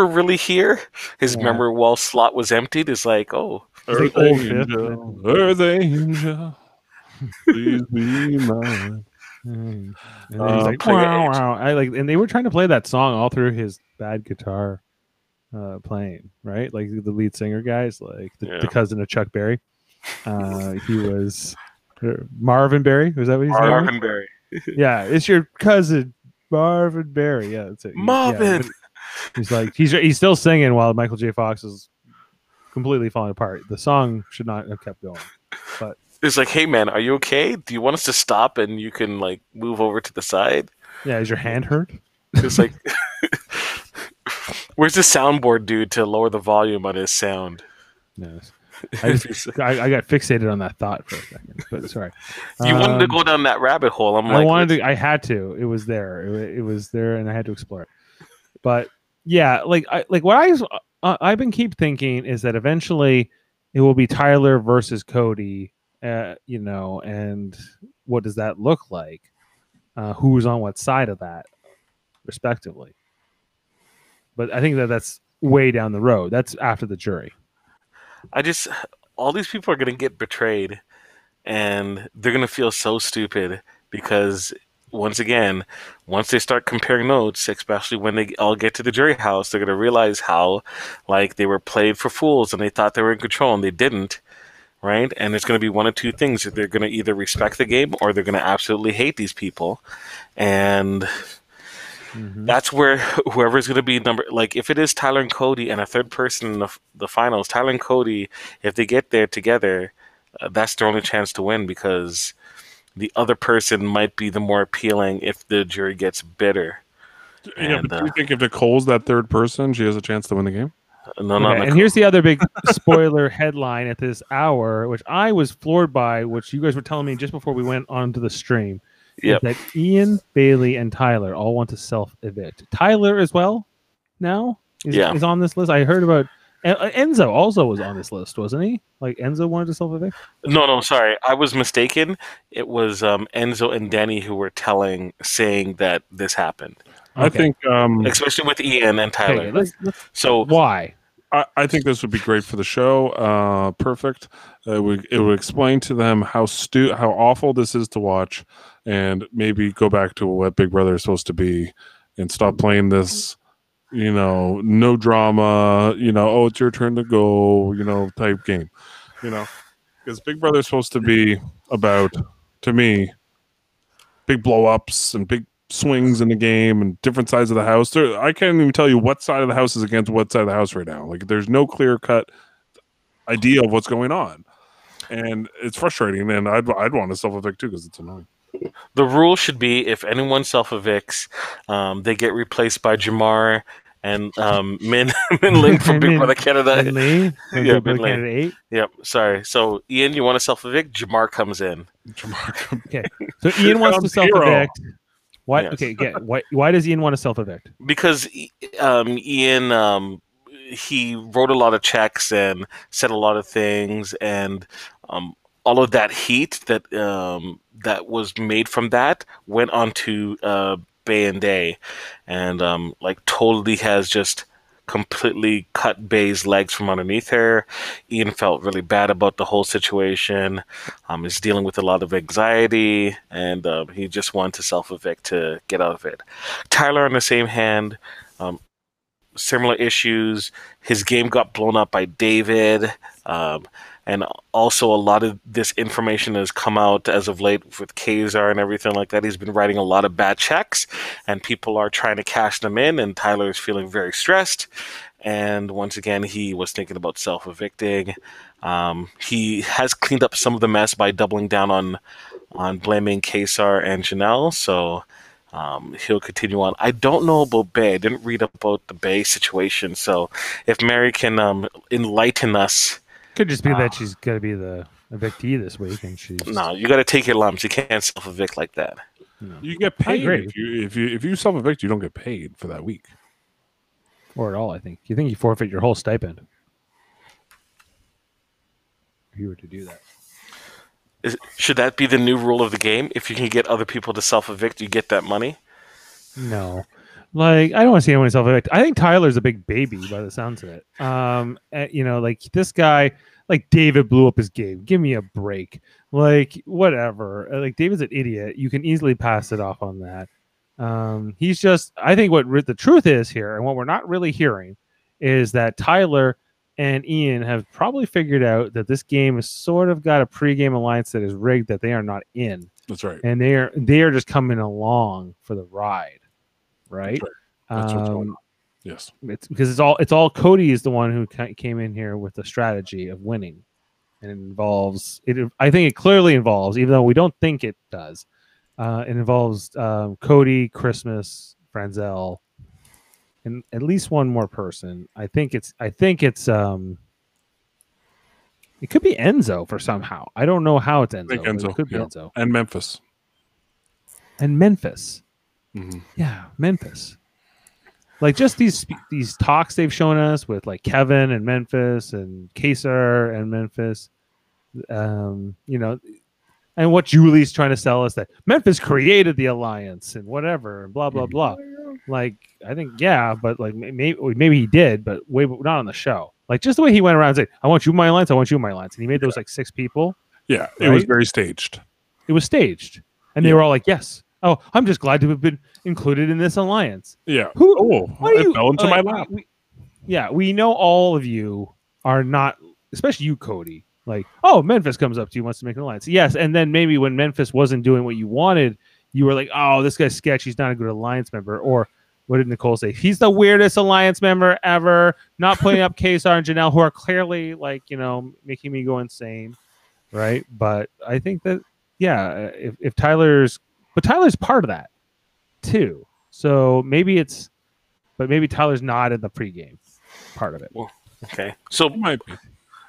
really here? His Yeah. memory wall slot was emptied. It's like, oh, It's Earth like old fifth, angel, Earth angel, please be mine. And Uh, he's like, play wow, wow. I like, and they were trying to play that song all through his bad guitar. uh, playing, right? Like the lead singer guys, like the, Yeah. the cousin of Chuck Berry. Uh, he was uh, Marvin Berry. Was that what he's name? Marvin Berry. Yeah, it's your cousin Marvin Berry. Yeah, that's it. Marvin. but he's like he's he's still singing while Michael J. Fox is completely falling apart. The song should not have kept going. But it's like, hey man, are you okay? Do you want us to stop and you can like move over to the side? Yeah, is your hand hurt? It's like, where's the soundboard dude to lower the volume on his sound? No. I just I, I got fixated on that thought for a second, but sorry. you wanted to Um, go down that rabbit hole. I'm I like, wanted to. I had to. It was there. It, it was there, and I had to explore it. But yeah, like I like what I uh, I've been keep thinking is that eventually it will be Tyler versus Cody. Uh, you know, and what does that look like? Uh, who's on what side of that, respectively? But I think that that's way down the road. That's after the jury. I just all these people are gonna get betrayed, and they're gonna feel so stupid because once again, once they start comparing notes, especially when they all get to the jury house, they're gonna realize how like they were played for fools and they thought they were in control and they didn't. Right, and it's going to be one of two things: they're going to either respect the game or they're going to absolutely hate these people, and Mhm. that's where whoever's going to be number like if it is Tyler and Cody and a third person in the, the finals, Tyler and Cody, if they get there together, uh, that's their only chance to win because the other person might be the more appealing if the jury gets bitter. Yeah, And, but do you uh, think if Nicole's that third person, she has a chance to win the game? No, Okay, not and here's the other big spoiler headline at this hour, which I was floored by, which you guys were telling me just before we went onto the stream. is Yep. That Ian, Bailey, and Tyler all want to self evict. Tyler as well now is, Yeah. is on this list. I heard about En- uh, Enzo also was on this list, wasn't he? Like Enzo wanted to self evict. No, no, sorry, I was mistaken. It was um, Enzo and Danny who were telling, saying that this happened, I think um, especially with Ian and Tyler. Okay, let's, let's, so why? I, I think this would be great for the show. Uh, perfect. It would it would explain to them how stu how awful this is to watch, and maybe go back to what Big Brother is supposed to be, and stop playing this, you know, no drama. You know, oh, it's your turn to go. You know, type game. You know, because Big Brother is supposed to be about, to me, big blow ups and big swings in the game and different sides of the house. There, I can't even tell you what side of the house is against what side of the house right now. Like there's no clear cut idea of what's going on, and it's frustrating. And I'd I'd want to self evict too because it's annoying. the rule should be if anyone self evicts, um, they get replaced by Jamar and um, Min Min Ling from Big Min- Brother Canada. Min Lee, Yeah, Big Brother Min Canada Eight. Yep, sorry. So Ian, you want to self evict? Jamar comes in. Jamar. Comes okay. So Ian wants to self evict. Why? Yes. Okay, get why? Why does Ian want to self evict? because um, Ian um, he wrote a lot of checks and said a lot of things, and um, all of that heat that um, that was made from that went onto uh, Bay and Day, and um, like totally has just completely cut Bay's legs from underneath her. Ian felt really bad about the whole situation. Um, is dealing with a lot of anxiety, and um, he just wanted to self evict to get out of it. Tyler, on the same hand, um, similar issues. His game got blown up by David. Um, and also, a lot of this information has come out as of late with Kaysar and everything like that. He's been writing a lot of bad checks, and people are trying to cash them in. And Tyler is feeling very stressed. And once again, he was thinking about self evicting. Um, he has cleaned up some of the mess by doubling down on on blaming Kaysar and Janelle. So um, he'll continue on. I don't know about Bay. I didn't read about the Bay situation. So if Mary can um, enlighten us, Could just be Ah. that she's got to be the evictee this week, and she's no, you got to take your lumps. You can't self evict like that. You get paid agree. if you if you if you self evict, you don't get paid for that week. or at all. I think you think you forfeit your whole stipend if you were to do that. Is, should that be the new rule of the game? If you can get other people to self evict, you get that money. No, like I don't want to see anyone self evict. I think Tyler's a big baby by the sounds of it. Um, eh, you know, like this guy, like David blew up his game. Give me a break. Like whatever. Uh, Like David's an idiot. You can easily pass it off on that. Um, he's just. I think what the truth is here, and what we're not really hearing, is that Tyler and Ian have probably figured out that this game has sort of got a pregame alliance that is rigged that they are not in, That's right. and they are they are just coming along for the ride, right? That's That's what's going Um, Yes. it's because it's all it's all Cody is the one who came in here with the strategy of winning, and it involves it. I think it clearly involves, even though we don't think it does. Uh, it involves um, Cody, Christmas, Franzel, and at least one more person. I think it's I think it's um. It could be Enzo for somehow. I don't know how it's Enzo. think Enzo, It could be yeah. Enzo And Memphis. and Memphis. Hmm Yeah, Memphis. Like just these these talks they've shown us with like Kevin and Memphis and Kaysar and Memphis, um, you know, and what Julie's trying to sell us that Memphis created the alliance and whatever and blah blah blah. Like I think yeah, but like maybe maybe he did, but way not on the show. Like just the way he went around and said, "I want you in my alliance, I want you in my alliance," and he made those like six people. Yeah. It was very staged. It was staged, and they were all like, "Yes." Oh, I'm just glad to have been included in this alliance. Yeah. Who? Oh, What it you? fell into my lap. we- yeah, we know all of you are not, especially you, Cody. Like, oh, Memphis comes up to you, wants to make an alliance. Yes, and then maybe when Memphis wasn't doing what you wanted, you were like, oh, this guy's sketchy. He's not a good alliance member. Or what did Nicole say? He's the weirdest alliance member ever. Not putting up Kaysar and Janelle, who are clearly like, you know, making me go insane, right? But I think that, yeah, if, if Tyler's, but Tyler's part of that too. So maybe it's, but maybe Tyler's not in the pregame part of it. Okay. So It might be.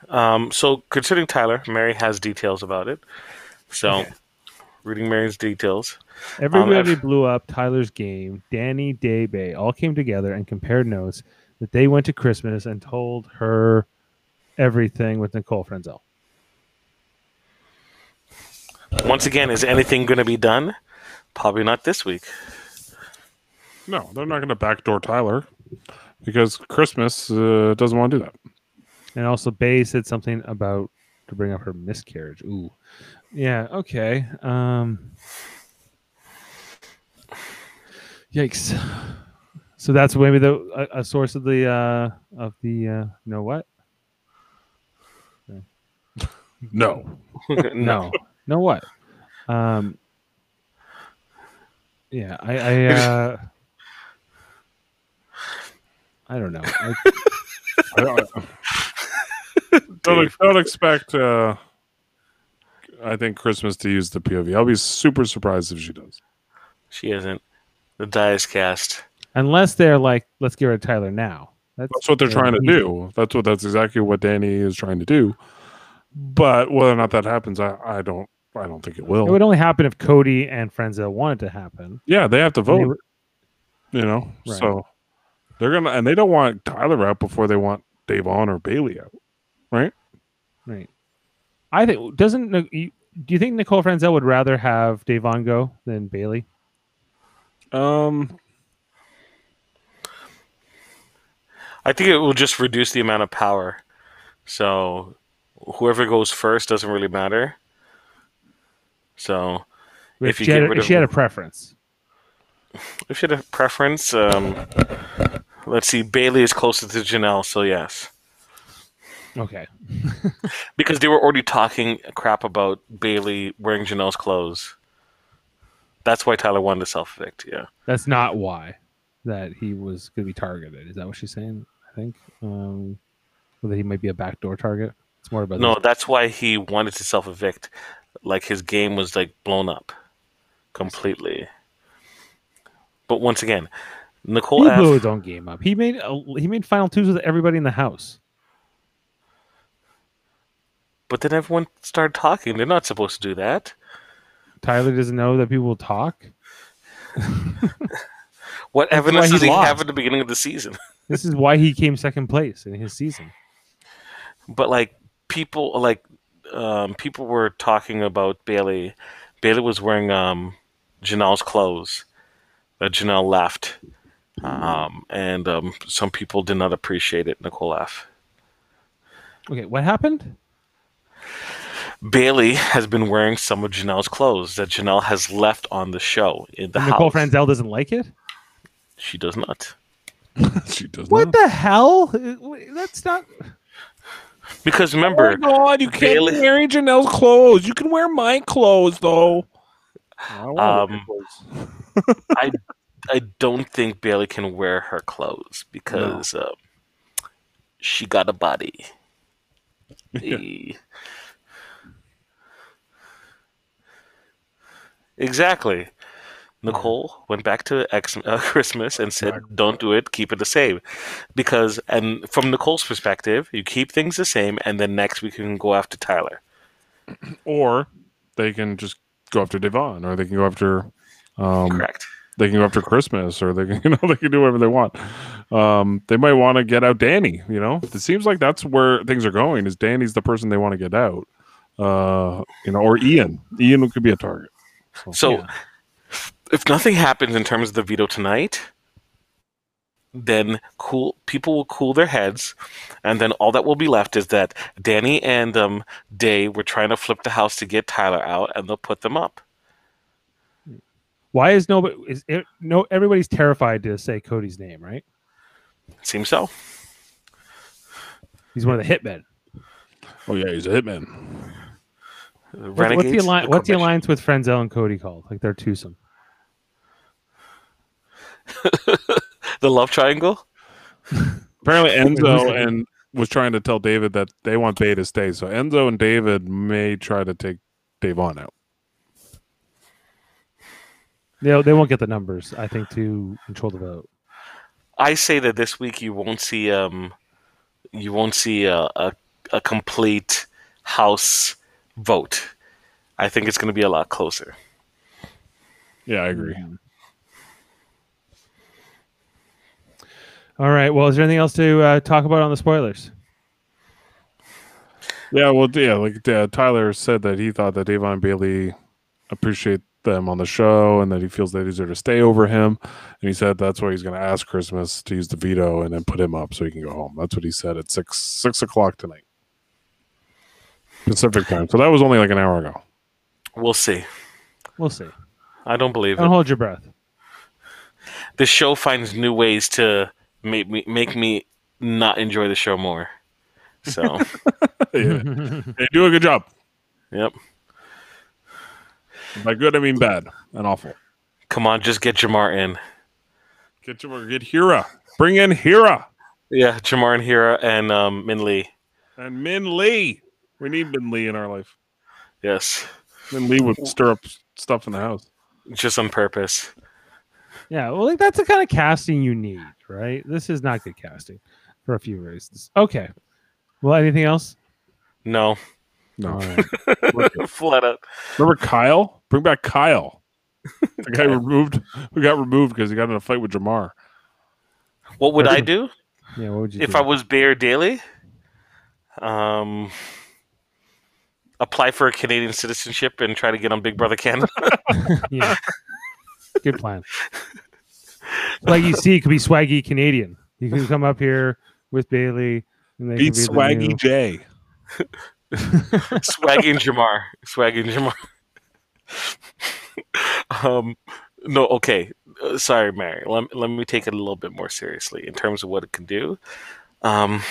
Um, so considering Tyler, Mary has details about it. So Okay. reading Mary's details. Everybody if- blew up Tyler's game. Danny, Day, Bay all came together and compared notes that they went to Christmas and told her everything with Nicole Franzel. Once again, is anything going to be done? Probably not this week. No, they're not going to backdoor Tyler because Christmas uh, doesn't want to do that. And also, Bay said something about to bring up her miscarriage. Ooh, yeah, okay. Um, yikes. So that's maybe the a, a source of the uh of the uh you know what? No. No, no what? Um, yeah, I I uh, I don't know. I, I don't, don't, don't expect, uh, I think, Christmas to use the POV. I'll be super surprised if she does. She isn't. The die is cast. unless they're like, let's get rid of Tyler now. That's, That's what they're yeah, trying to do. That's what that's exactly what Danny is trying to do. But whether or not that happens, I, I don't I don't think it will. It would only happen if Cody and Franzel wanted to happen. yeah, they have to vote. were- you know, Right. so they're gonna and they don't want Tyler out before they want Davon or Bailey out. Right. Right. I think doesn't do you think Nicole Franzel would rather have Davon go than Bailey? Um, I think it will just reduce the amount of power. So whoever goes first doesn't really matter. So If you she, had, get a- rid of- she had a preference. if she had a preference, um, let's see, Bailey is closer to Janelle, so yes. Okay. Because they were already talking crap about Bailey wearing Janelle's clothes. That's why Tyler wanted to self evict, yeah. That's not why that he was going to be targeted. Is that what she's saying? I think. Um, that he might be a backdoor target. It's more about No, that's why he wanted to self evict. Like his game was like blown up completely. But once again, Nicole He F. blew his own game up. He made a, he made final twos with everybody in the house. But then everyone started talking. They're not supposed to do that. Tyler doesn't know that people will talk. What That's evidence does he lost. have at the beginning of the season? This is why he came second place in his season. But like people, like um, people were talking about Bailey. Bailey was wearing um, Janelle's clothes that Janelle left, um, and um, some people did not appreciate it. Nicole F. Okay, what happened? Bailey has been wearing some of Janelle's clothes that Janelle has left on the show in the Nicole house. Franzel doesn't like it. She does not. she does What not. the hell? Uh, That's not. Because Oh remember, my god, you can't Bailey- be Janelle's clothes. You can wear my clothes though. I wanna Um, clothes. I don't think Bailey can wear her clothes because um, she got a body. Exactly. Nicole went back to X, uh, Christmas and said. "Don't do it. Keep it the same." Because, and from Nicole's perspective, you keep things the same, and then next week you can go after Tyler. or they can just go after Devon, or they can go after um, Correct. they can go after Christmas, or they can you know they can do whatever they want. Um, they might want to get out Danny. You know, it seems like that's where things are going. Is Danny's the person they want to get out? Uh, you know, or Ian. Ian could be a target. So, Yeah. If nothing happens in terms of the veto tonight, then cool people will cool their heads, and then all that will be left is that Danny and um, Day were trying to flip the house to get Tyler out, and they'll put them up. Why is nobody? Is it, no? Everybody's terrified to say Cody's name, right? Seems so. He's one of the hitmen. Oh yeah, he's a hitman. What- what's Renegades. the alliance? What's the commission. alliance with Franzel and Cody called? Like they're twosome. The love triangle. Apparently, Enzo and was trying to tell David that they want Bay to stay. So Enzo and David may try to take Davon out. They they won't get the numbers. I think to control the vote. I say that this week you won't see um, you won't see a a, a complete house vote. I think it's going to be a lot closer. Yeah, I agree. All right. Well, is there anything else to uh, talk about on the spoilers? Yeah, well, yeah, like uh, Tyler said that he thought that Davon Bailey appreciate them on the show and that he feels that he's deserve to stay over him. And he said that's why he's going to ask Christmas to use the veto and then put him up so he can go home. That's what he said at six six o'clock tonight Pacific time. So that was only like an hour ago. We'll see. We'll see. I don't believe Don't it. hold your breath. The show finds new ways to make me make me not enjoy the show more. So, yeah. They do a good job. yep. By good, I mean bad and awful. Come on, just get Jamar in. Get your get Hira. Bring in Hira Yeah, Jamar and Hira and um, Min Lee. and Min Lee. We need Min Lee in our life. Yes, Min Lee would stir up stuff in the house. just on purpose. Yeah. Well, like that's the kind of casting you need, right? This is not good casting for a few reasons. Okay. Well, anything else? No, No. All right. flat out. Remember Kyle? Bring back Kyle. The guy removed who got removed because he got in a fight with Jamar. What would I do Yeah. What would you if do? I was Bear Daily? Um, apply for a Canadian citizenship and try to get on Big Brother Canada. yeah. Good plan. Swaggy C could be Swaggy Canadian. You can come up here with Bailey. And they Beat be Swaggy new- J. Swaggy and Jamar. Swaggy and Jamar. um, no, okay. Uh, sorry, Mary. Let, let me take it a little bit more seriously in terms of what it can do. Um,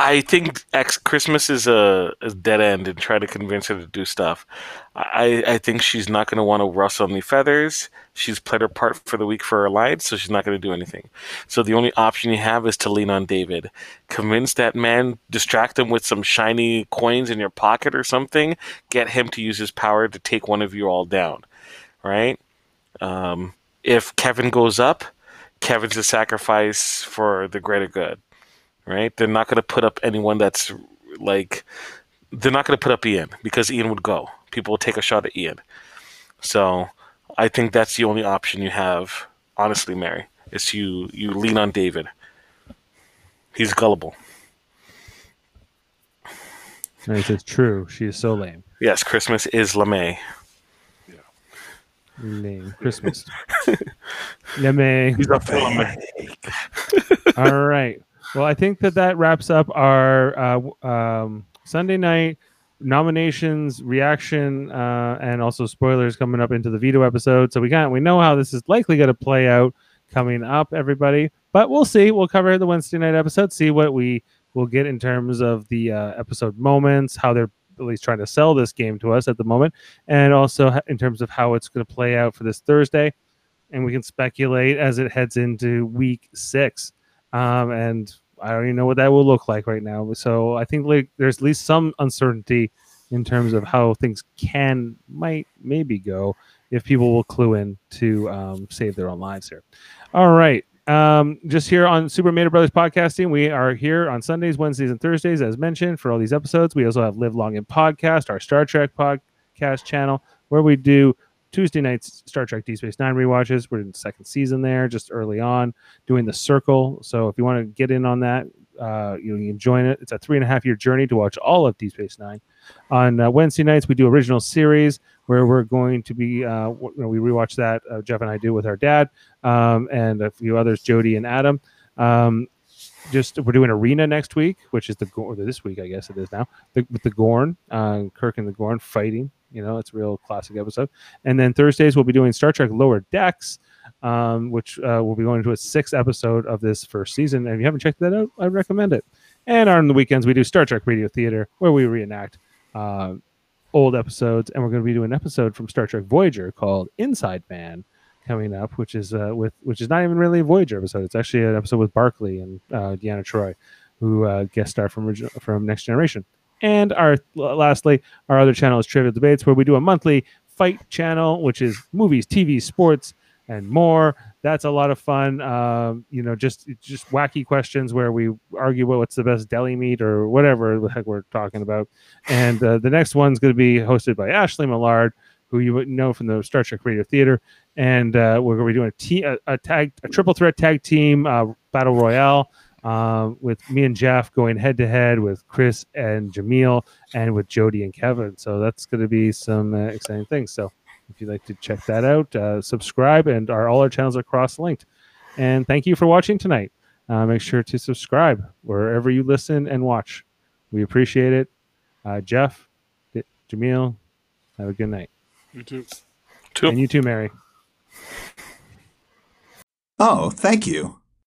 I think X Christmas is a, a dead end and try to convince her to do stuff. I, I think she's not going to want to rustle any feathers. She's played her part for the week for her lives, so she's not going to do anything. So the only option you have is to lean on David. Convince that man, distract him with some shiny coins in your pocket or something. Get him to use his power to take one of you all down. Right? Um, if Kevin goes up, Kevin's a sacrifice for the greater good. Right? They're not going to put up anyone that's like. They're not going to put up Ian because Ian would go. People will take a shot at Ian. So I think that's the only option you have, honestly, Mary, is you you lean on David. He's gullible. And he says, "True, she is so lame. Yes, Christmas is LeMay. Yeah. Lame Christmas. lame. He's a fan. All right. Well, I think that that wraps up our uh, um, Sunday night nominations, reaction, uh, and also spoilers coming up into the veto episode. So we got we know how this is likely going to play out. coming up, everybody. But we'll see. We'll cover the Wednesday night episode, see what we will get in terms of the uh, episode moments, how they're at least trying to sell this game to us at the moment, and also in terms of how it's going to play out for this Thursday. And we can speculate as it heads into week six. Um, and I don't even know what that will look like right now. So I think like there's at least some uncertainty in terms of how things can, might, maybe go if people will clue in to um, save their own lives here. All right. Um, just here on Super Mater Brothers Podcasting, we are here on Sundays, Wednesdays, and Thursdays, as mentioned, for all these episodes. We also have Live Long and Podcast, our Star Trek podcast channel, where we do Tuesday nights Star Trek Deep Space Nine rewatches. We're in the second season there, just early on, doing the Circle. So if you want to get in on that, uh, you, know, you can join it. It's a three and a half year journey to watch all of Deep Space Nine. On uh, Wednesday nights, we do original series where we're going to be, uh, you know, we rewatch that. Uh, Jeff and I do with our dad um, and a few others, Jody and Adam. Um, just we're doing Arena next week, which is the this week, I guess it is now, the, with the Gorn, uh, Kirk and the Gorn fighting. You know, it's a real classic episode. And then Thursdays we'll be doing Star Trek Lower Decks, um, which uh, will be going into a sixth episode of this first season. And if you haven't checked that out, I recommend it. And on the weekends we do Star Trek Radio Theater, where we reenact uh, old episodes, and we're going to be doing an episode from Star Trek Voyager called Inside Man coming up, which is uh, with which is not even really a Voyager episode. It's actually an episode with Barclay and uh, Deanna Troi, who uh, guest star from from Next Generation. And our lastly, our other channel is Trivial Debates, where we do a monthly fight channel, which is movies, TV, sports, and more. That's a lot of fun. Um, you know, just just wacky questions where we argue what's the best deli meat or whatever the heck we're talking about. And uh, the next one's going to be hosted by Ashley Millard, who you would know from the Star Trek Radio Theater. And uh, we're going to be doing a, te- a, a tag, a triple threat tag team uh, battle royale um, with me and Jeff going head to head with Chris and Jameel and with Jody and Kevin. So that's going to be some uh, exciting things. So if you'd like to check that out, uh, subscribe, and our all our channels are cross linked. And thank you for watching tonight. Uh, make sure to subscribe wherever you listen and watch. We appreciate it. Uh, Jeff, Jameel, have a good night. You too. Two. And you too, Mary. Oh, thank you.